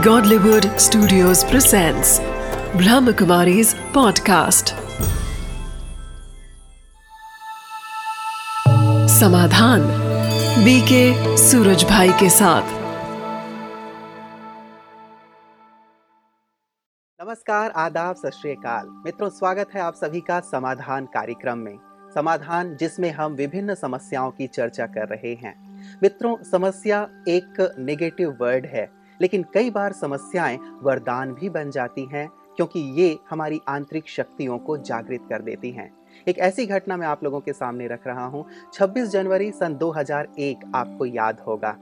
Godlywood Studios presents Brahmakumari's podcast. समाधान BK Suraj भाई के साथ। नमस्कार, आदाब, सत श्रीकाल मित्रों, स्वागत है आप सभी का समाधान कार्यक्रम में। समाधान जिसमें हम विभिन्न समस्याओं की चर्चा कर रहे हैं। मित्रों, समस्या एक नेगेटिव वर्ड है। लेकिन कई बार समस्याएँ वरदान भी बन जाती हैं, क्योंकि ये हमारी आंतरिक शक्तियों को जागृत कर देती हैं। एक ऐसी घटना मैं आप लोगों के सामने रख रहा हूँ। 26 जनवरी सन 2001 आपको याद होगा।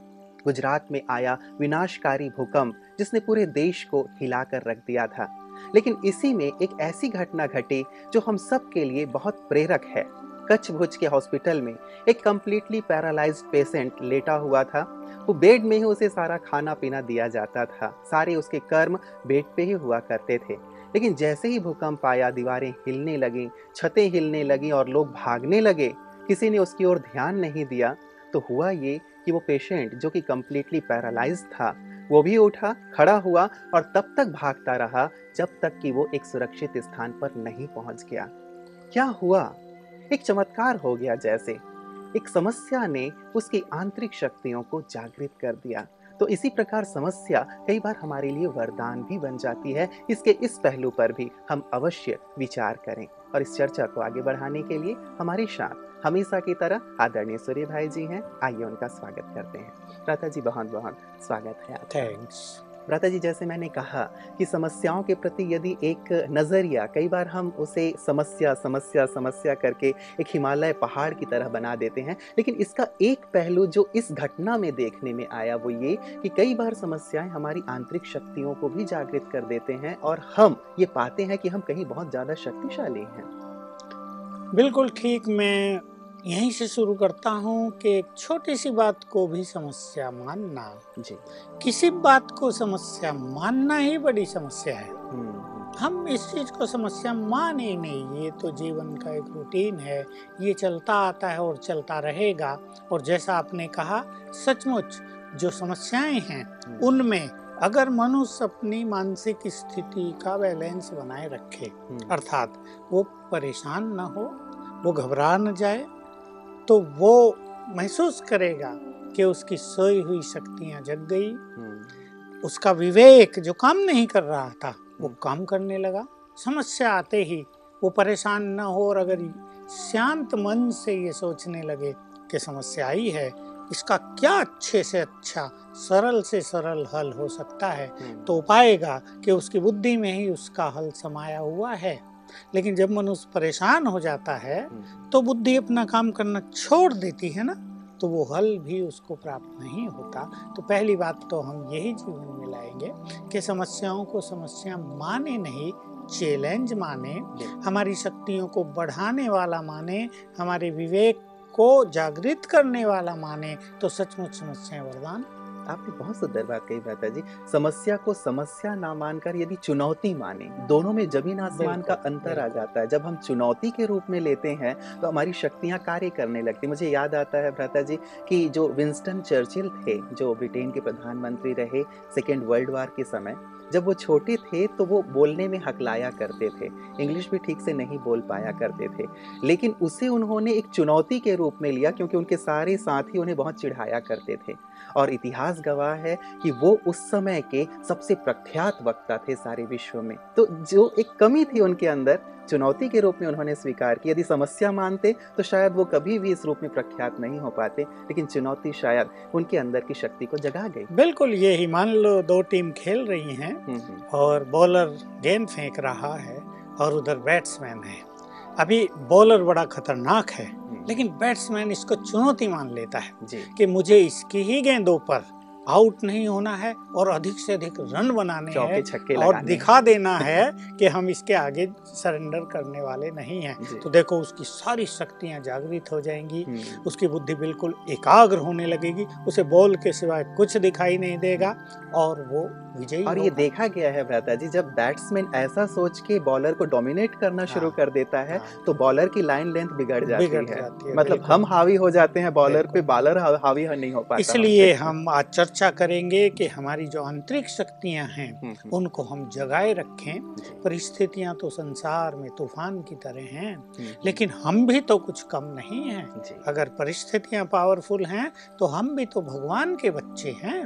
गुजरात में आया विनाशकारी भूकंप, जिसने पूरे देश को हिलाकर रख दिया था। लेकिन इसी में एक ऐसी घटना घटी, जो हम सब के लिए बहुत प्रेरक है। कच्छ भुज के हॉस्पिटल में एक कम्प्लीटली पैरालाइज्ड पेशेंट लेटा हुआ था। वो बेड में ही उसे सारा खाना पीना दिया जाता था। सारे उसके कर्म बेड पे ही हुआ करते थे। लेकिन जैसे ही भूकंप आया, दीवारें हिलने लगी, छतें हिलने लगी और लोग भागने लगे, किसी ने उसकी ओर ध्यान नहीं दिया तो हुआ ये कि वो पेशेंट जो कि कम्प्लीटली पैरालाइज था, वो भी उठा, खड़ा हुआ और तब तक भागता रहा, जब तक कि वो एक सुरक्षित स्थान पर नहीं पहुँच गया। क्या हुआ? एक चमत्कार हो गया जैसे। एक समस्या ने उसकी आंतरिक शक्तियों को जागृत कर दिया। तो इसी प्रकार समस्या कई बार हमारे लिए वरदान भी बन जाती है। इसके इस पहलू पर भी हम अवश्य विचार करें और इस चर्चा को आगे बढ़ाने के लिए हमारे साथ हमेशा की तरह आदरणीय सूर्य भाई जी हैं। आइए उनका स्वागत करते हैं। प्राता जी बहुत बहुत स्वागत है थैंक्स भ्राता जी, जैसे मैंने कहा कि समस्याओं के प्रति यदि एक नज़रिया कई बार हम उसे समस्या समस्या समस्या करके एक हिमालय पहाड़ की तरह बना देते हैं, लेकिन इसका एक पहलू जो इस घटना में देखने में आया वो ये कि कई बार समस्याएँ हमारी आंतरिक शक्तियों को भी जागृत कर देते हैं और हम ये पाते हैं कि हम कहीं बहुत ज़्यादा शक्तिशाली हैं। बिल्कुल ठीक, मैं यहीं से शुरू करता हूँ कि एक छोटी सी बात को भी समस्या मानना। जी। किसी बात को समस्या मानना ही बड़ी समस्या है। हम्म, हम इस चीज़ को समस्या माने नहीं ये तो जीवन का एक रूटीन है ये चलता आता है और चलता रहेगा। और जैसा आपने कहा सचमुच जो समस्याएँ हैं हम्म, उनमें अगर मनुष्य अपनी मानसिक स्थिति का बैलेंस बनाए रखे हम्म, अर्थात वो परेशान न हो वो घबरा न जाए तो वो महसूस करेगा कि उसकी सोई हुई शक्तियाँ जग गई। हम्म, उसका विवेक जो काम नहीं कर रहा था वो काम करने लगा। समस्या आते ही वो परेशान न हो और अगर शांत मन से ये सोचने लगे कि समस्या आई है इसका क्या अच्छे से अच्छा सरल से सरल हल हो सकता है हम्म, तो पाएगा कि उसकी बुद्धि में ही उसका हल समाया हुआ है। लेकिन जब मनुष्य परेशान हो जाता है हम्म, तो बुद्धि अपना काम करना छोड़ देती है ना तो वो हल भी उसको प्राप्त नहीं होता। तो पहली बात तो हम यही जीवन में लाएँगे कि समस्याओं को समस्या माने नहीं चैलेंज माने हमारी शक्तियों को बढ़ाने वाला माने हमारे विवेक को जागृत करने वाला माने तो सचमुच समस्याएँ वरदान आपने बहुत सुंदर बात कही भ्राता जी समस्या को समस्या ना मानकर यदि चुनौती माने दोनों में ज़मीन आसमान का अंतर आ जाता है। जब हम चुनौती के रूप में लेते हैं तो हमारी शक्तियाँ कार्य करने लगती मुझे याद आता है भ्राता जी कि जो विंस्टन चर्चिल थे जो ब्रिटेन के प्रधानमंत्री रहे सेकेंड वर्ल्ड वार के समय जब वो छोटे थे तो वो बोलने में हकलाया करते थे। इंग्लिश भी ठीक से नहीं बोल पाया करते थे। लेकिन उसे उन्होंने एक चुनौती के रूप में लिया क्योंकि उनके सारे साथी उन्हें बहुत चिढ़ाया करते थे। और इतिहास गवाह है कि वो उस समय के सबसे प्रख्यात वक्ता थे सारे विश्व में। तो जो एक कमी थी उनके अंदर चुनौती के रूप में उन्होंने स्वीकार की यदि समस्या मानते तो शायद वो कभी भी इस रूप में प्रख्यात नहीं हो पाते लेकिन चुनौती शायद उनके अंदर की शक्ति को जगा गई। बिल्कुल ये ही मान लो दो टीम खेल रही हैं हम्म, हम्म, और बॉलर गेंद फेंक रहा है और उधर बैट्समैन है। अभी बॉलर बड़ा खतरनाक है हम्म, लेकिन बैट्समैन इसको चुनौती मान लेता है कि मुझे इसकी ही गेंदों पर आउट नहीं होना है और अधिक से अधिक रन बनाने हैं छक्के और दिखा देना है कि हम इसके आगे सरेंडर करने वाले नहीं हैं। तो देखो उसकी सारी शक्तियाँ जागृत हो जाएँगी हम्म, उसकी बुद्धि बिल्कुल एकाग्र होने लगेगी उसे बॉल के सिवाय कुछ दिखाई नहीं देगा और वो विजयी और ये देखा गया है भ्राता जी जब बैट्समैन ऐसा सोच के बॉलर को डोमिनेट करना शुरू हाँ, कर देता है हाँ, तो बॉलर की लाइन लेंथ बिगड़ जाती है। मतलब हम हावी हो जाते हैं बॉलर पे बॉलर हावी नहीं हो पाता इसलिए हम आज चर्चा करेंगे कि हमारी जो आंतरिक शक्तियाँ हैं हम्म, हम्म, उनको हम जगाए रखें। परिस्थितियाँ तो संसार में तूफ़ान की तरह हैं हम्म, लेकिन हम भी तो कुछ कम नहीं हैं। अगर परिस्थितियाँ पावरफुल हैं तो हम भी तो भगवान के बच्चे हैं।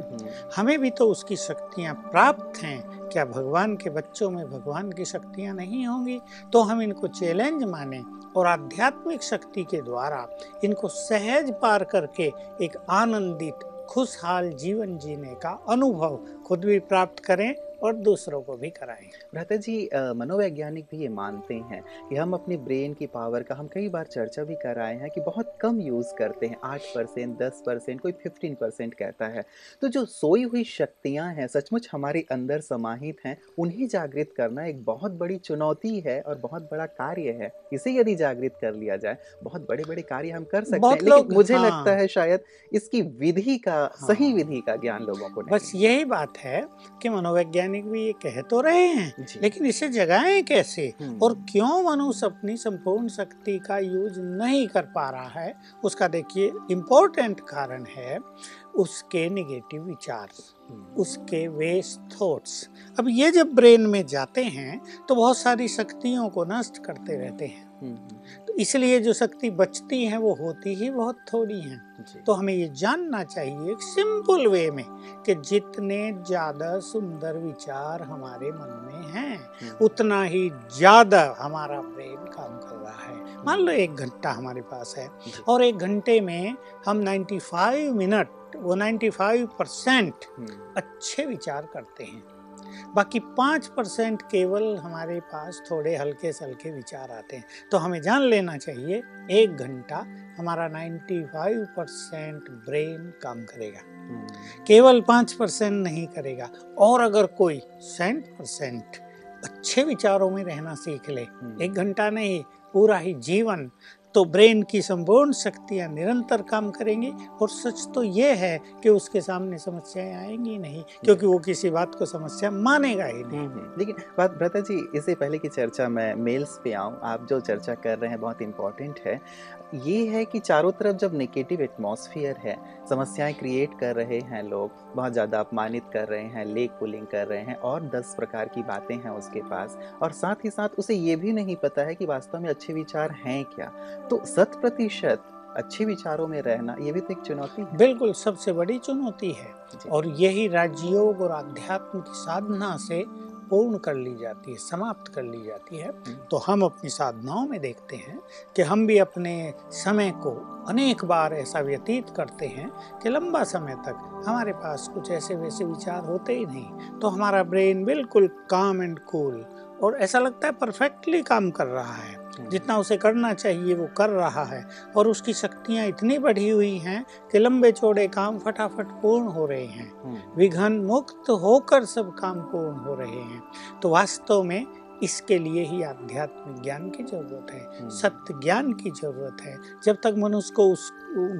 हमें भी तो उसकी शक्तियाँ प्राप्त हैं। क्या भगवान के बच्चों में भगवान की शक्तियाँ नहीं होंगी? तो हम इनको चैलेंज माने और आध्यात्मिक शक्ति के द्वारा इनको सहज पार करके एक आनंदित खुशहाल जीवन जीने का अनुभव खुद भी प्राप्त करें और दूसरों को भी कराएँ। भ्राता जी मनोवैज्ञानिक भी ये मानते हैं कि हम अपने ब्रेन की पावर का हम कई बार चर्चा भी कर आए हैं कि बहुत कम यूज़ करते हैं। आठ परसेंट दस परसेंट कोई फिफ्टीन परसेंट कहता है। तो जो सोई हुई शक्तियाँ हैं सचमुच हमारे अंदर समाहित हैं उन्हें जागृत करना एक बहुत बड़ी चुनौती है और बहुत बड़ा कार्य है। इसे यदि जागृत कर लिया जाए बहुत बड़े बड़े कार्य हम कर सकते हैं लेकिन मुझे हाँ। लगता है। शायद इसकी विधि का सही हाँ। विधि का ज्ञान लोगों को नहीं बस यही बात है कि मनोवैज्ञानिक भी ये कह तो रहे हैं लेकिन इसे जगाएँ कैसे? हम्म, और क्यों मनुष्य अपनी संपूर्ण शक्ति का यूज़ नहीं कर पा रहा है? उसका देखिए इम्पोर्टेंट कारण है उसके निगेटिव विचार हम्म, उसके वेस्ट थॉट्स अब ये जब ब्रेन में जाते हैं तो बहुत सारी शक्तियों को नष्ट करते रहते हैं। हम्म, इसलिए जो शक्ति बचती है वो होती ही बहुत थोड़ी हैं। तो हमें ये जानना चाहिए एक सिंपल वे में कि जितने ज़्यादा सुंदर विचार हमारे मन में हैं हम्म, उतना ही ज़्यादा हमारा ब्रेन काम कर रहा है। मान लो एक घंटा हमारे पास है और एक घंटे में हम 95 मिनट वो 95 परसेंट हम्म, अच्छे विचार करते हैं। बाकी पाँच परसेंट केवल हमारे पास थोड़े हल्के सल्के विचार आते हैं। तो हमें जान लेना चाहिए एक घंटा हमारा 95 परसेंट ब्रेन काम करेगा। हम्म, केवल पाँच परसेंट नहीं करेगा। और अगर कोई सेंट परसेंट अच्छे विचारों में रहना सीख ले हम्म, एक घंटा नहीं पूरा ही जीवन तो ब्रेन की संपूर्ण शक्तियाँ निरंतर काम करेंगी और सच तो ये है कि उसके सामने समस्याएँ आएँगी नहीं क्योंकि वो किसी बात को समस्या मानेगा ही नहीं। हम्म, हम्म। लेकिन बात भ्रता जी इससे पहले की चर्चा मैं मेल्स पे आऊँ। आप जो चर्चा कर रहे हैं बहुत इंपॉर्टेंट है। ये है कि चारों तरफ़ जब नेगेटिव एटमॉस्फेयर है समस्याएँ क्रिएट कर रहे हैं लोग बहुत ज़्यादा अपमानित कर रहे हैं लेग पुलिंग कर रहे हैं और दस प्रकार की बातें हैं उसके पास और साथ ही साथ उसे ये भी नहीं पता है कि वास्तव में अच्छे विचार हैं क्या। तो शत प्रतिशत अच्छे विचारों में रहना ये भी तो एक चुनौती है। बिल्कुल सबसे बड़ी चुनौती है और यही राजयोग और अध्यात्म की साधना से पूर्ण कर ली जाती है समाप्त कर ली जाती है। तो हम अपनी साधनाओं में देखते हैं कि हम भी अपने समय को अनेक बार ऐसा व्यतीत करते हैं कि लंबा समय तक हमारे पास कुछ ऐसे वैसे विचार होते ही नहीं। तो हमारा ब्रेन बिल्कुल काम एंड कूल और ऐसा लगता है परफेक्टली काम कर रहा है। जितना उसे करना चाहिए वो कर रहा है। और उसकी शक्तियाँ इतनी बढ़ी हुई हैं कि लंबे चौड़े काम फटाफट पूर्ण हो रहे हैं। हम्म, विघन मुक्त होकर सब काम पूर्ण हो रहे हैं। तो वास्तव में इसके लिए ही आध्यात्मिक ज्ञान की ज़रूरत है हम्म, सत्य ज्ञान की ज़रूरत है। जब तक मनुष्य को उस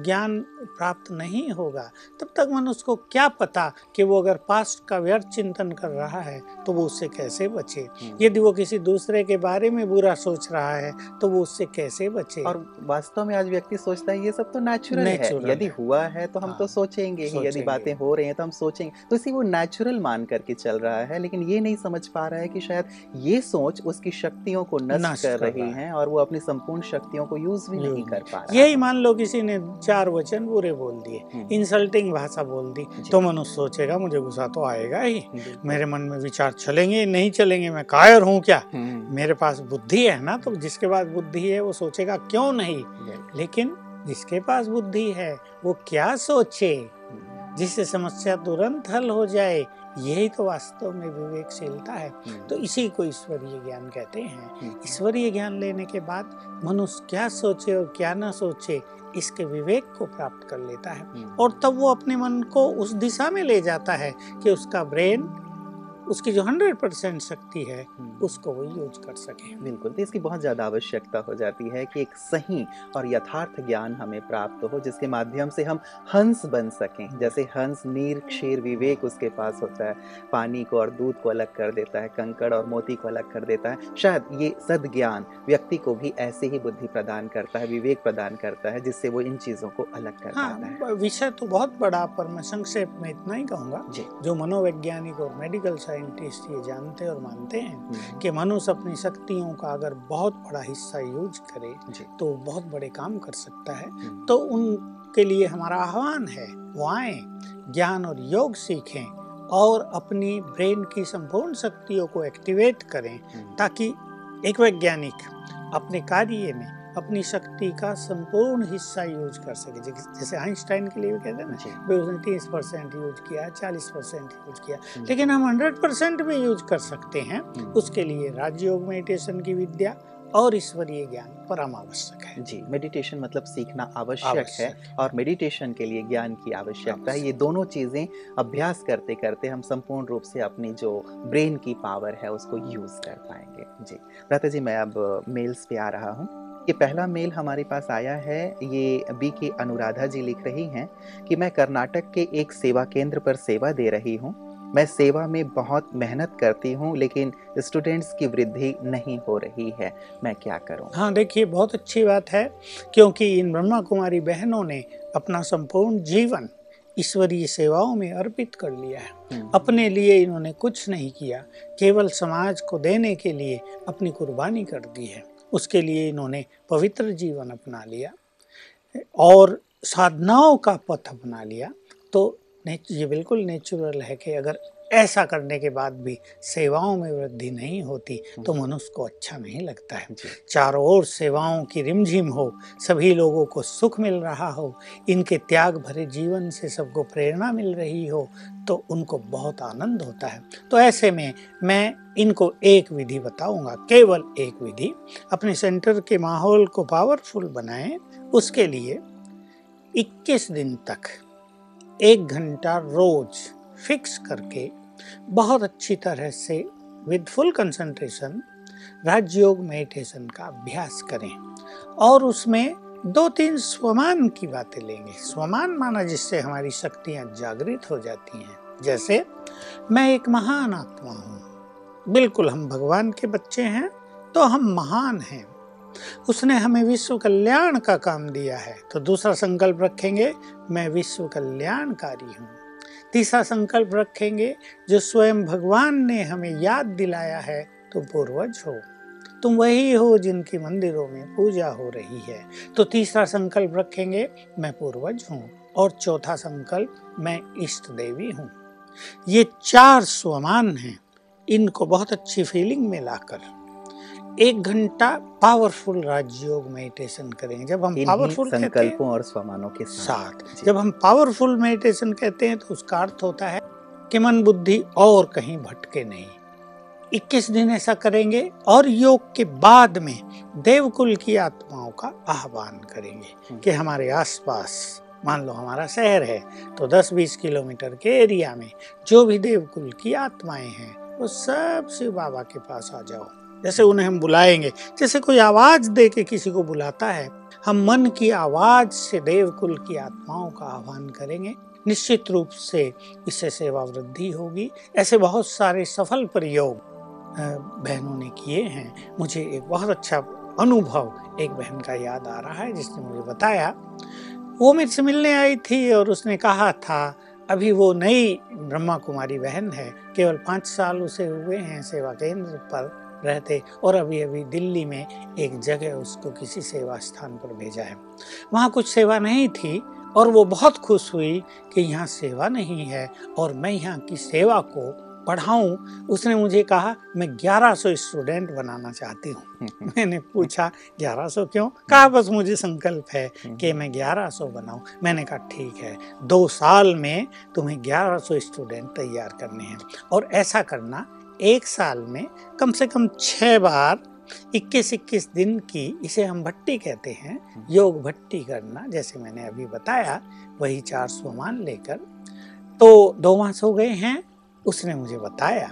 ज्ञान प्राप्त नहीं होगा तब तक मनुष्य को क्या पता कि वो अगर पास्ट का व्यर्थ चिंतन कर रहा है तो वो उससे कैसे बचे? हम्म। यदि वो किसी दूसरे के बारे में बुरा सोच रहा है तो वो उससे कैसे बचे? और वास्तव में आज व्यक्ति सोचता है ये सब तो नेचुरल है। यदि हुआ है तो हम हाँ, तो सोचेंगे ही। यदि बातें हो रही हैं तो हम सोचेंगे। तो इसी वो नेचुरल मान करके चल रहा है लेकिन ये नहीं समझ पा रहा है कि शायद ये सोच उसकी शक्तियों को नष्ट कर कर रही है। और वो अपनी संपूर्ण शक्तियों को यूज़ भी नहीं नहीं। कर पा रहा यही मान लो किसी ने चार वचन बुरे बोल दिए इंसल्टिंग भाषा बोल दी तो मनुष्य सोचेगा मुझे गुस्सा तो आएगा ही। मेरे मन में विचार चलेंगे नहीं चलेंगे मैं कायर हूँ क्या? हम्म, मेरे पास बुद्धि है ना तो जिसके पास बुद्धि है वो सोचेगा क्यों नहीं? लेकिन जिसके पास बुद्धि है वो क्या सोचे? जिससे समस्या तुरंत हल हो जाए यही तो वास्तव में विवेकशीलता है। हम्म, तो इसी को ईश्वरीय ज्ञान कहते हैं। हम्म, ईश्वरीय ज्ञान लेने के बाद मनुष्य क्या सोचे और क्या ना सोचे इसके विवेक को प्राप्त कर लेता है। हम्म, और तब वो अपने मन को उस दिशा में ले जाता है कि उसका ब्रेन उसकी जो हंड्रेड परसेंट शक्ति है हम्म। उसको वो यूज़ कर सके। बिल्कुल तो इसकी बहुत ज़्यादा आवश्यकता हो जाती है कि एक सही और यथार्थ ज्ञान हमें प्राप्त हो जिसके माध्यम से हम हंस बन सकें। जैसे हंस नीर क्षीर विवेक उसके पास होता है पानी को और दूध को अलग कर देता है कंकड़ और मोती को अलग कर देता है। शायद ये सद ज्ञान व्यक्ति को भी ऐसे ही बुद्धि प्रदान करता है विवेक प्रदान करता है जिससे वो इन चीज़ों को अलग कर पाता है हाँ। विषय तो बहुत बड़ा पर मैं संक्षेप में इतना ही कहूँगा। जी। जो मनोवैज्ञानिक और मेडिकल साइंटिस्ट ये जानते और मानते हैं हम्म, कि मनुष्य अपनी शक्तियों का अगर बहुत बड़ा हिस्सा यूज़ करे तो बहुत बड़े काम कर सकता है। हम्म, तो उनके लिए हमारा आह्वान है वो आए ज्ञान और योग सीखें और अपनी ब्रेन की संपूर्ण शक्तियों को एक्टिवेट करें हम्म, ताकि एक वैज्ञानिक अपने कार्य में अपनी शक्ति का संपूर्ण हिस्सा यूज़ कर सके। जैसे- आइंस्टाइन के लिए भी कहते हैं ना भी उसने तीस परसेंट यूज़ किया चालीस परसेंट यूज़ किया लेकिन हम हंड्रेड परसेंट भी यूज़ कर सकते हैं हम्म, उसके लिए राजयोग मेडिटेशन की विद्या और ईश्वरीय ज्ञान परम आवश्यक है। जी मेडिटेशन मतलब सीखना आवश्यक आवश्यक। है और मेडिटेशन के लिए ज्ञान की आवश्यकता है। ये दोनों चीज़ें अभ्यास करते करते हम संपूर्ण रूप से अपनी जो ब्रेन की पावर है उसको यूज़ कर पाएँगे। जी भ्राता जी मैं अब मेल्स पे आ रहा हूँ। ये पहला मेल हमारे पास आया है ये बी के अनुराधा जी लिख रही हैं कि मैं कर्नाटक के एक सेवा केंद्र पर सेवा दे रही हूँ। मैं सेवा में बहुत मेहनत करती हूँ लेकिन स्टूडेंट्स की वृद्धि नहीं हो रही है। मैं क्या करूँ? हाँ देखिए बहुत अच्छी बात है क्योंकि इन ब्रह्मा कुमारी बहनों ने अपना संपूर्ण जीवन ईश्वरीय सेवाओं में अर्पित कर लिया है। हम्म, अपने लिए इन्होंने कुछ नहीं किया केवल समाज को देने के लिए अपनी कुर्बानी कर दी है। उसके लिए इन्होंने पवित्र जीवन अपना लिया और साधनाओं का पथ अपना लिया। तो ये बिल्कुल नेचुरल है कि अगर ऐसा करने के बाद भी सेवाओं में वृद्धि नहीं होती तो मनुष्य को अच्छा नहीं लगता है। चारों ओर सेवाओं की रिमझिम हो सभी लोगों को सुख मिल रहा हो इनके त्याग भरे जीवन से सबको प्रेरणा मिल रही हो तो उनको बहुत आनंद होता है। तो ऐसे में मैं इनको एक विधि बताऊँगा केवल एक विधि। अपने सेंटर के माहौल को पावरफुल बनाएँ उसके लिए 21 दिन तक एक घंटा रोज फिक्स करके बहुत अच्छी तरह से with full concentration Rajyoga meditation का अभ्यास करें। और उसमें दो तीन स्वमान की बातें लेंगे। स्वमान माना जिससे हमारी शक्तियाँ जागृत हो जाती हैं। जैसे, मैं एक महान आत्मा हूँ। बिल्कुल हम भगवान के बच्चे हैं तो हम महान हैं। उसने हमें विश्व कल्याण का काम दिया है। तो दूसरा संकल्प रखेंगे, मैं विश्व कल्याणकारी हूँ। तीसरा संकल्प रखेंगे, जो स्वयं भगवान ने हमें याद दिलाया है, तुम पूर्वज हो। तुम वही हो जिनकी मंदिरों में पूजा हो रही है। तो तीसरा संकल्प रखेंगे, मैं पूर्वज हूँ, और चौथा संकल्प, मैं इष्ट देवी हूँ। ये चार स्वमान हैं, इनको बहुत अच्छी फीलिंग में लाकर। एक घंटा पावरफुल राजयोग मेडिटेशन करेंगे। जब हम पावरफुल संकल्पों और स्वमानों के साथ। साथ। जब हम पावरफुल मेडिटेशन कहते हैं तो उसका अर्थ होता है कि मन बुद्धि और कहीं भटके नहीं। 21 दिन ऐसा करेंगे और योग के बाद में देवकुल की आत्माओं का आह्वान करेंगे कि हमारे आसपास मान लो हमारा शहर है तो 10-20 किलोमीटर के एरिया में जो भी देवकुल की आत्माएँ हैं वो सब शिव बाबा के पास आ जाओ। जैसे उन्हें हम बुलाएँगे, जैसे कोई आवाज़ दे के किसी को बुलाता है, हम मन की आवाज़ से देवकुल की आत्माओं का आह्वान करेंगे। निश्चित रूप से इससे सेवा वृद्धि होगी। ऐसे बहुत सारे सफल प्रयोग बहनों ने किए हैं। मुझे एक बहुत अच्छा अनुभव एक बहन का याद आ रहा है, जिसने मुझे बताया। वो मेरे से मिलने आई थी और उसने कहा था, अभी वो नई ब्रह्मा कुमारी बहन है। केवल पाँच साल उसे हुए हैं सेवा केंद्र पर। रहते और अभी अभी दिल्ली में एक जगह उसको किसी सेवा स्थान पर भेजा है। वहाँ कुछ सेवा नहीं थी और वो बहुत खुश हुई कि यहाँ सेवा नहीं है और मैं यहाँ की सेवा को पढ़ाऊँ। उसने मुझे कहा मैं 1100 स्टूडेंट बनाना चाहती हूँ। मैंने पूछा 1100 क्यों? कहा बस मुझे संकल्प है कि मैं 1100 बनाऊँ। मैंने कहा ठीक है दो साल में तुम्हें 1100 स्टूडेंट तैयार करने हैं और ऐसा करना एक साल में कम से कम छः बार 21-21 दिन की इसे हम भट्टी कहते हैं। योग भट्टी करना जैसे मैंने अभी बताया वही चार सोमान लेकर। तो दो मास हो गए हैं उसने मुझे बताया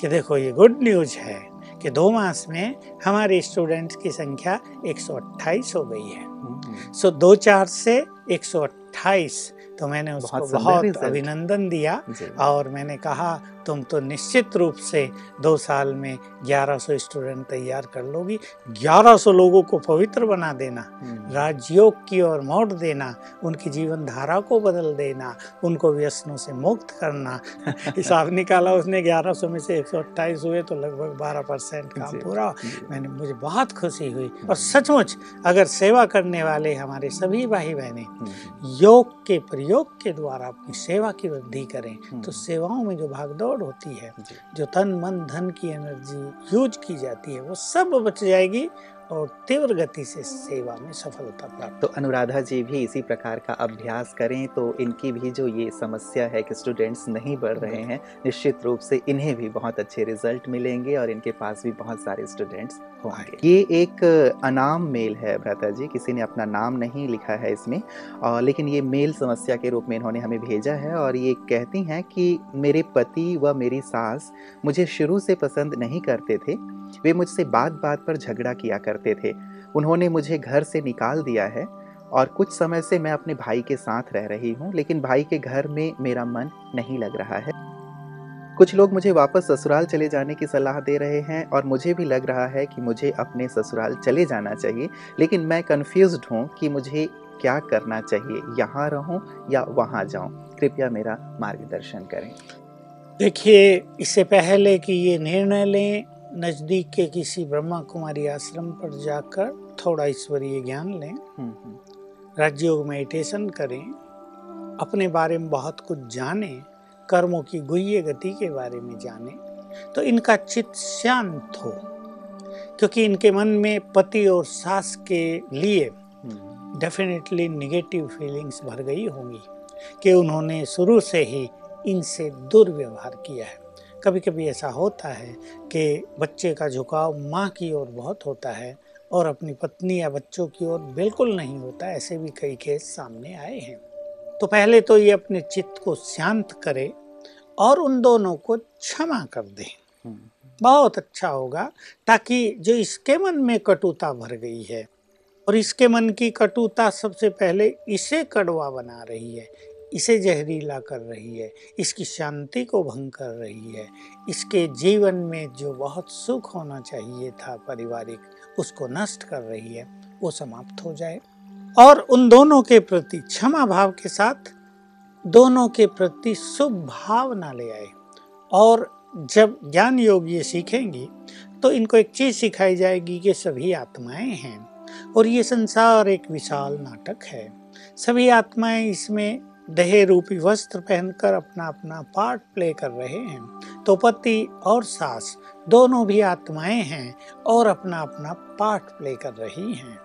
कि देखो ये गुड न्यूज़ है कि दो मास में हमारे स्टूडेंट्स की संख्या 128 हो गई है। हम्म, सो दो चार से 128 तो मैंने उसको बहुत बहुत अभिनंदन दिया और मैंने कहा तुम तो निश्चित रूप से दो साल में 1100 स्टूडेंट तैयार कर लोगी। 1100 लोगों को पवित्र बना देना हम्म, राजयोग की ओर मोड़ देना उनकी जीवन धारा को बदल देना उनको व्यसनों से मुक्त करना। हिसाब निकाला उसने 1100 में से 128 हुए तो लगभग 12 परसेंट काम पूरा। मैंने मुझे बहुत खुशी हुई। और सचमुच अगर सेवा करने वाले हमारे सभी भाई बहनें हम्म, योग के प्रयोग के द्वारा अपनी सेवा की वृद्धि करें हम्म। तो सेवाओं में जो भागदौड़ होती है। जो तन मन धन की एनर्जी यूज़ की जाती है वो सब बच जाएगी और तीव्र गति से सेवा में सफलता प्राप्त तो अनुराधा जी भी इसी प्रकार का अभ्यास करें तो इनकी भी जो ये समस्या है कि स्टूडेंट्स नहीं बढ़ रहे हैं निश्चित रूप से इन्हें भी बहुत अच्छे रिज़ल्ट मिलेंगे और इनके पास भी बहुत सारे स्टूडेंट्स होंगे। ये एक अनाम मेल है भ्राता जी किसी ने अपना नाम नहीं लिखा है इसमें और लेकिन ये मेल समस्या के रूप में इन्होंने हमें भेजा है और ये कहती हैं कि मेरे पति व मेरी सास मुझे शुरू से पसंद नहीं करते थे वे मुझसे बात बात पर झगड़ा किया करते थे। उन्होंने मुझे घर से निकाल दिया है और कुछ समय से मैं अपने भाई के साथ रह रही हूँ, लेकिन भाई के घर में मेरा मन नहीं लग रहा है। कुछ लोग मुझे वापस ससुराल चले जाने की सलाह दे रहे हैं और मुझे भी लग रहा है कि मुझे अपने ससुराल चले जाना चाहिए, लेकिन मैं कंफ्यूज्ड हूँ कि मुझे क्या करना चाहिए, यहाँ रहूँ या वहाँ जाऊँ। कृपया मेरा मार्गदर्शन करें। देखिए, इससे पहले कि ये निर्णय लें नज़दीक के किसी ब्रह्मा कुमारी आश्रम पर जाकर थोड़ा ईश्वरीय ज्ञान लें। हम्म, हम्म, राजयोग मेडिटेशन करें। अपने बारे में बहुत कुछ जानें। कर्मों की गुह्य गति के बारे में जानें। तो इनका चित्त शांत हो। क्योंकि इनके मन में पति और सास के लिए डेफिनेटली निगेटिव फीलिंग्स भर गई होंगी कि उन्होंने शुरू से ही इनसे दुर्व्यवहार किया है। कभी कभी ऐसा होता है कि बच्चे का झुकाव माँ की ओर बहुत होता है और अपनी पत्नी या बच्चों की ओर बिल्कुल नहीं होता ऐसे भी कई केस सामने आए हैं। तो पहले तो ये अपने चित्त को शांत करे और उन दोनों को क्षमा कर दें। हम्म, बहुत अच्छा होगा ताकि जो इसके मन में कटुता भर गई है और इसके मन की कटुता सबसे पहले इसे कड़वा बना रही है इसे जहरीला कर रही है, इसकी शांति को भंग कर रही है, इसके जीवन में जो बहुत सुख होना चाहिए था पारिवारिक, उसको नष्ट कर रही है, वो समाप्त हो जाए। और उन दोनों के प्रति क्षमा भाव के साथ, दोनों के प्रति शुभ भावना ले आए। और जब ज्ञान योग ये सीखेंगी तो इनको एक चीज़ सिखाई जाएगी कि सभी आत्माएँ हैं, और ये संसार एक विशाल नाटक है। सभी आत्माएँ इसमें दहे रूपी वस्त्र पहनकर अपना अपना पार्ट प्ले कर रहे हैं। तो पति और सास दोनों भी आत्माएँ हैं और अपना अपना पार्ट प्ले कर रही हैं।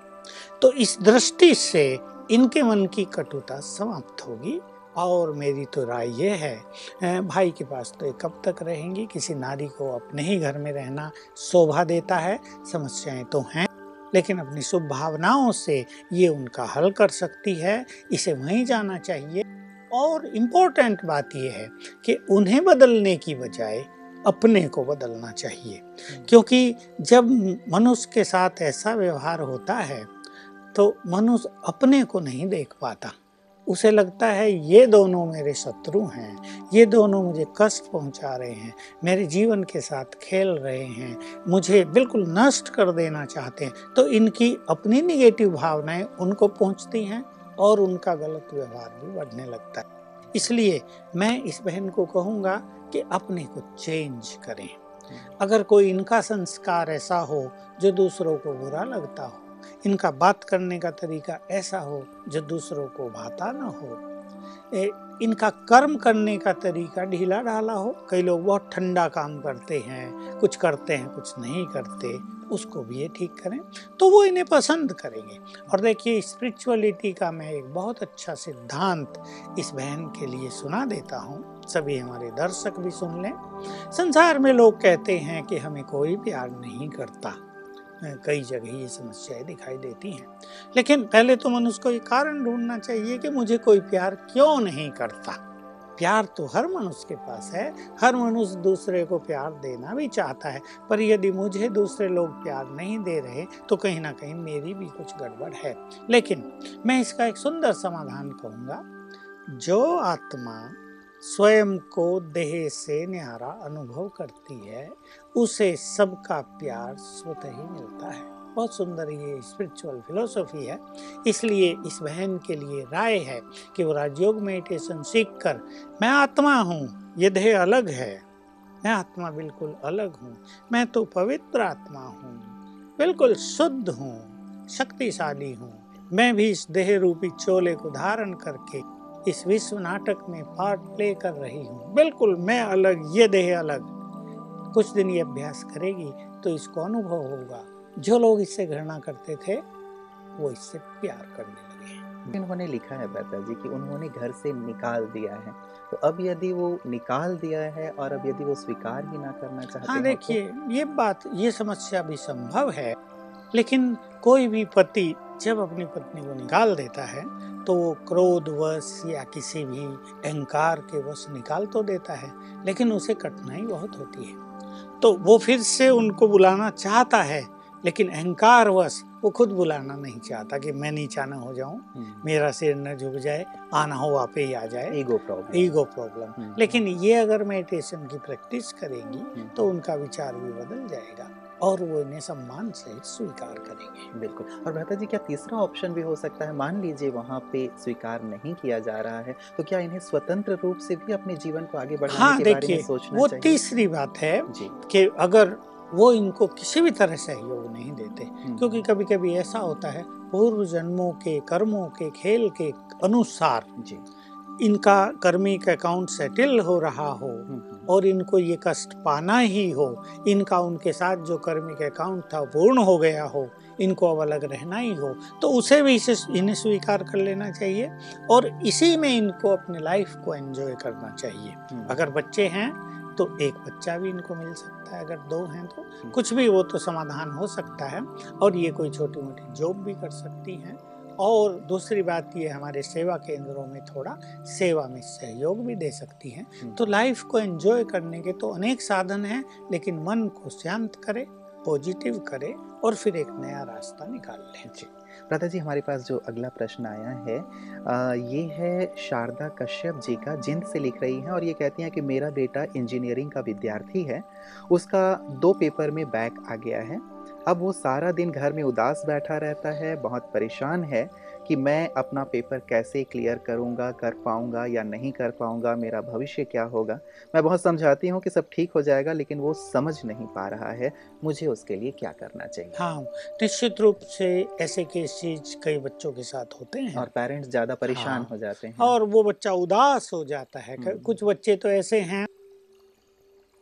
तो इस दृष्टि से इनके मन की कटुता समाप्त होगी और मेरी तो राय ये है भाई के पास तो कब तक रहेंगी? किसी नारी को अपने ही घर में रहना शोभा देता है, समस्याएँ तो हैं। लेकिन अपनी शुभ भावनाओं से ये उनका हल कर सकती है इसे वहीं जाना चाहिए। और इम्पोर्टेंट बात यह है कि उन्हें बदलने की बजाय अपने को बदलना चाहिए। क्योंकि जब मनुष्य के साथ ऐसा व्यवहार होता है तो मनुष्य अपने को नहीं देख पाता। उसे लगता है, ये दोनों मेरे शत्रु हैं, ये दोनों मुझे कष्ट पहुँचा रहे हैं, मेरे जीवन के साथ खेल रहे हैं, मुझे बिल्कुल नष्ट कर देना चाहते हैं। तो इनकी अपनी निगेटिव भावनाएँ उनको पहुँचती हैं और उनका गलत व्यवहार भी बढ़ने लगता है। इसलिए मैं इस बहन को कहूँगा कि अपने को चेंज करें। अगर कोई इनका संस्कार ऐसा हो, जो दूसरों को बुरा लगता हो इनका बात करने का तरीका ऐसा हो जो दूसरों को भाता ना हो। ए, इनका कर्म करने का तरीका ढीला ढाला हो। कई लोग बहुत ठंडा काम करते हैं कुछ करते हैं कुछ नहीं करते उसको भी ये ठीक करें तो वो इन्हें पसंद करेंगे। और देखिए स्पिरिचुअलिटी का मैं एक बहुत अच्छा सिद्धांत इस बहन के लिए सुना देता हूँ। सभी हमारे दर्शक भी सुन लें। संसार में लोग कहते हैं कि हमें कोई प्यार नहीं करता। कई जगह ये समस्याएँ दिखाई देती हैं। लेकिन पहले तो मनुष्य को ये कारण ढूंढना चाहिए कि मुझे कोई प्यार क्यों नहीं करता? प्यार तो हर मनुष्य के पास है, हर मनुष्य दूसरे को प्यार देना भी चाहता है, पर यदि मुझे दूसरे लोग प्यार नहीं दे रहे तो कहीं ना कहीं मेरी भी कुछ गड़बड़ है। लेकिन मैं इसका एक सुंदर समाधान कहूँगा जो आत्मा स्वयं को देह से न्यारा अनुभव करती है, उसे सबका प्यार स्वतः ही मिलता है। बहुत सुंदर ये स्पिरिचुअल फिलोसॉफी है। इसलिए इस बहन के लिए राय है कि वो राजयोग मेडिटेशन सीख कर मैं आत्मा हूँ, ये देह अलग है। मैं आत्मा बिल्कुल अलग हूँ। मैं तो पवित्र आत्मा हूँ। बिल्कुल शुद्ध हूँ, शक्तिशाली हूँ। मैं भी इस देह रूपी चोले को धारण करके इस विश्व नाटक में पार्ट प्ले कर रही हूँ। बिल्कुल मैं अलग ये देह अलग। कुछ दिन ये अभ्यास करेगी तो इसको अनुभव होगा। जो लोग इससे घृणा करते थे वो इससे प्यार करने लगे इन्होंने लिखा है बेहतर जी कि उन्होंने घर से निकाल दिया है। तो अब यदि वो निकाल दिया है और अब यदि वो स्वीकार ही ना करना चाहते हाँ हैं देखिए ये बात ये समस्या भी संभव है। लेकिन कोई भी पति जब अपनी पत्नी को निकाल देता है तो वो क्रोध वश या किसी भी अहंकार के वश निकाल तो देता है लेकिन उसे कठिनाई बहुत होती है। तो वो फिर से उनको बुलाना चाहता है लेकिन अहंकार वश वो खुद बुलाना नहीं चाहता कि मैं नीचा न हो जाऊँ तो मेरा सिर न झुक जाए आना हो वहाँ पे ही आ जाए। ईगो प्रॉब्लम ईगो प्रॉब्लम लेकिन ये अगर मेडिटेशन की प्रैक्टिस करेंगी तो उनका विचार भी बदल जाएगा। और वो इन्हें सम्मान से स्वीकार करेंगे। बिल्कुल। और भ्राता जी क्या तीसरा ऑप्शन भी हो सकता है? मान लीजिए वहाँ पे स्वीकार नहीं किया जा रहा है तो क्या इन्हें स्वतंत्र रूप से भी अपने जीवन को आगे बढ़ाने हाँ के बारे में सोचना वो चाहिए? तीसरी बात है कि अगर वो इनको किसी भी तरह सहयोग नहीं देते हम्म, क्योंकि कभी कभी ऐसा होता है पूर्व जन्मों के कर्मों के खेल के अनुसार जी। इनका कर्मिक अकाउंट सेटल हो रहा हो हम्म, हम्म, और इनको ये कष्ट पाना ही हो इनका उनके साथ जो कर्मिक अकाउंट था पूर्ण हो गया हो इनको अब अलग रहना ही हो तो उसे भी इसे इन्हें स्वीकार कर लेना चाहिए और इसी में इनको अपने लाइफ को एंजॉय करना चाहिए। हम्म, अगर बच्चे हैं तो एक बच्चा भी इनको मिल सकता है अगर दो हैं तो। कुछ भी वो तो समाधान हो सकता है और ये कोई छोटी मोटी जॉब भी कर सकती हैं। और दूसरी बात ये हमारे सेवा केंद्रों में थोड़ा सेवा में सहयोग भी दे सकती हैं। हम्म, तो लाइफ को एंजॉय करने के तो अनेक साधन हैं लेकिन मन को शांत करे पॉजिटिव करे और फिर एक नया रास्ता निकाल लें। जी। भ्राता जी हमारे पास जो अगला प्रश्न आया है आ, ये है शारदा कश्यप जी का जिंद से लिख रही हैं और ये कहती हैं कि मेरा बेटा इंजीनियरिंग का विद्यार्थी है उसका दो पेपर में बैक आ गया है। अब वो सारा दिन घर में उदास बैठा रहता है बहुत परेशान है कि मैं अपना पेपर कैसे क्लियर करूँगा कर पाऊँगा या नहीं कर पाऊँगा मेरा भविष्य क्या होगा मैं बहुत समझाती हूँ कि सब ठीक हो जाएगा लेकिन वो समझ नहीं पा रहा है मुझे उसके लिए क्या करना चाहिए हाँ निश्चित रूप से ऐसे केसेज कई बच्चों के साथ होते हैं और पेरेंट्स ज़्यादा परेशान हाँ। हो जाते हैं और वो बच्चा उदास हो जाता है हम्म। कुछ बच्चे तो ऐसे हैं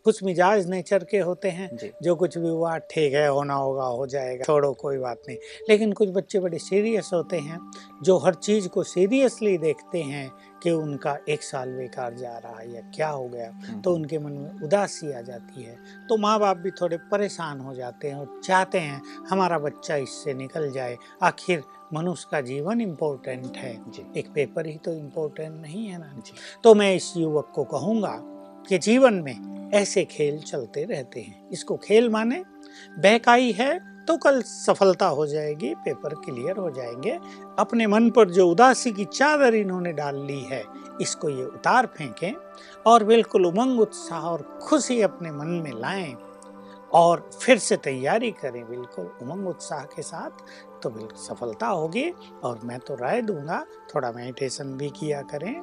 कुछ मिजाज नेचर के होते हैं जो। कुछ भी हुआ ठीक है होना होगा हो जाएगा छोड़ो कोई बात नहीं। लेकिन कुछ बच्चे बड़े सीरियस होते हैं जो हर चीज़ को सीरियसली देखते हैं कि उनका एक साल बेकार जा रहा है या क्या हो गया तो उनके मन में उदासी आ जाती है। तो माँ बाप भी थोड़े परेशान हो जाते हैं और चाहते हैं हमारा बच्चा इससे निकल जाए। आखिर मनुष्य का जीवन इम्पोर्टेंट है। जी। एक पेपर ही तो इम्पोर्टेंट नहीं है ना। जी। तो मैं इस युवक को कहूँगा कि जीवन में ऐसे खेल चलते रहते हैं। इसको खेल माने बहकाई है तो कल सफलता हो जाएगी, पेपर क्लियर हो जाएँगे। अपने मन पर जो उदासी की चादर इन्होंने डाल ली है, इसको ये उतार फेंकें और बिल्कुल उमंग, उत्साह और खुशी अपने मन में लाएँ और फिर से तैयारी करें बिल्कुल उमंग, उत्साह के साथ। तो बिल्कुल सफलता होगी और मैं तो राय दूँगा थोड़ा मेडिटेशन भी किया करें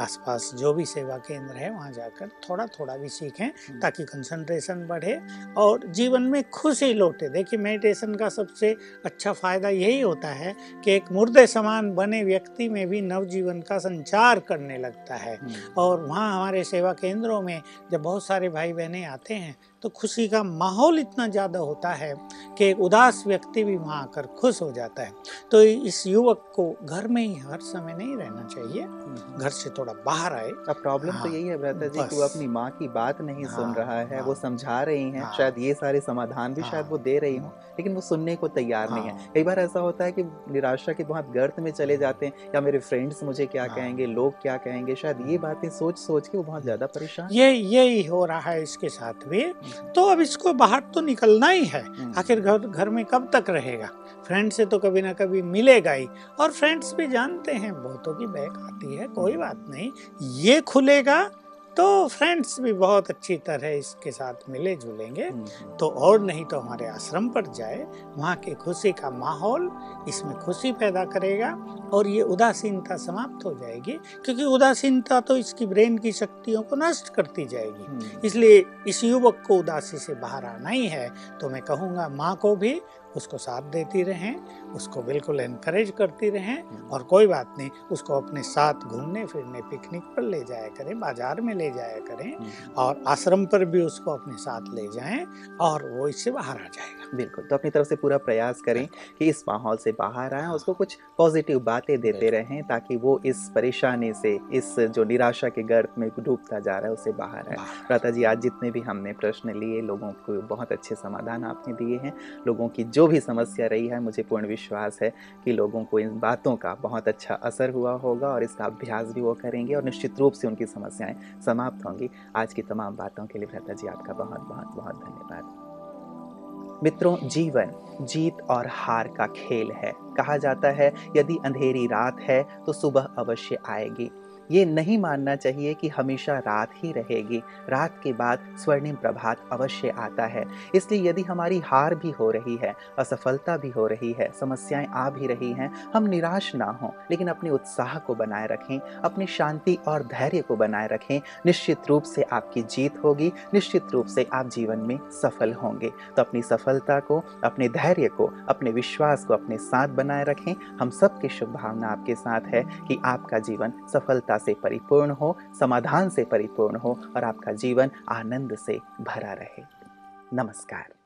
आसपास जो भी सेवा केंद्र है वहाँ जाकर थोड़ा थोड़ा भी सीखें ताकि कंसंट्रेशन बढ़े और जीवन में खुशी लौटे। देखिए मेडिटेशन का सबसे अच्छा फ़ायदा यही होता है कि एक मुर्दे समान बने व्यक्ति में भी नवजीवन का संचार करने लगता है और वहाँ हमारे सेवा केंद्रों में जब बहुत सारे भाई बहनें आते हैं तो खुशी का माहौल इतना ज़्यादा होता है कि एक उदास व्यक्ति भी वहाँ आकर खुश हो जाता है। तो इस युवक को घर में ही हर समय नहीं रहना चाहिए। घर से थोड़ा बाहर आए। अब प्रॉब्लम तो हाँ, यही है भ्राता जी कि वो अपनी माँ की बात नहीं हाँ, सुन रहा है वो हाँ। समझा रही हैं हाँ। शायद ये सारे समाधान भी हाँ, शायद वो दे रही हूँ लेकिन वो सुनने को तैयार हाँ, नहीं है। हाँ। कई बार ऐसा होता है कि निराशा के बहुत गर्त में चले जाते हैं या मेरे फ्रेंड्स मुझे क्या हाँ। कहेंगे लोग क्या कहेंगे शायद ये बातें सोच सोच के वो बहुत ज़्यादा परेशान ये यही हो रहा है इसके साथ भी। तो अब इसको बाहर तो निकलना ही है। हम्म, आखिर घर घर में कब तक रहेगा? फ्रेंड से तो कभी ना कभी मिलेगा ही और फ्रेंड्स भी जानते हैं बहुतों की बैक आती है। कोई बात नहीं। ये खुलेगा तो फ्रेंड्स भी बहुत अच्छी तरह इसके साथ मिले जुलेंगे हम्म, हम्म, तो और नहीं तो हमारे आश्रम पर जाए वहाँ की खुशी का माहौल इसमें खुशी पैदा करेगा और ये उदासीनता समाप्त हो जाएगी क्योंकि उदासीनता तो इसकी ब्रेन की शक्तियों को नष्ट करती जाएगी। हम्म, इसलिए इस युवक को उदासी से बाहर आना ही है। तो मैं कहूँगा माँ को भी उसको साथ देती रहें उसको बिल्कुल इनक्रेज करती रहें और कोई बात नहीं उसको अपने साथ घूमने फिरने पिकनिक पर ले जाया करें बाज़ार में ले जाया करें और आश्रम पर भी उसको अपने साथ ले जाएँ और वो इससे बाहर आ जाएगा। बिल्कुल। तो अपनी तरफ़ से पूरा प्रयास करें कि इस माहौल से बाहर आए उसको कुछ पॉजिटिव बातें देते रहें ताकि वो इस परेशानी से इस जो निराशा के गर्त में डूबता जा रहा है उससे बाहर आए। प्राता जी आज जितने भी हमने प्रश्न लिए लोगों को बहुत अच्छे समाधान आपने दिए हैं। लोगों की जो भी समस्या रही है मुझे पूर्ण विश्वास है कि लोगों को इन बातों का बहुत अच्छा असर हुआ होगा और इसका अभ्यास भी वो करेंगे और निश्चित रूप से उनकी समस्याएँ समाप्त होंगी। आज की तमाम बातों के लिए भ्राता जी आपका बहुत बहुत बहुत धन्यवाद। मित्रों, जीवन, जीत और हार का खेल है। कहा जाता है, यदि अंधेरी रात है तो सुबह अवश्य आएगी। ये नहीं मानना चाहिए कि हमेशा रात ही रहेगी। रात के बाद स्वर्णिम प्रभात अवश्य आता है। इसलिए यदि हमारी हार भी हो रही है, असफलता भी हो रही है, समस्याएँ आ भी रही हैं, हम निराश ना हों, लेकिन अपने उत्साह को बनाए रखें, अपनी शांति और धैर्य को बनाए रखें, निश्चित रूप से आपकी जीत होगी, निश्चित रूप से आप जीवन में सफल होंगे। तो अपनी सफलता को, अपने धैर्य को, अपने विश्वास को अपने साथ बनाए रखें। हम सबकी शुभ भावना आपके साथ है कि आपका जीवन सफलता से परिपूर्ण हो, समाधान से परिपूर्ण हो और आपका जीवन आनंद से भरा रहे। नमस्कार।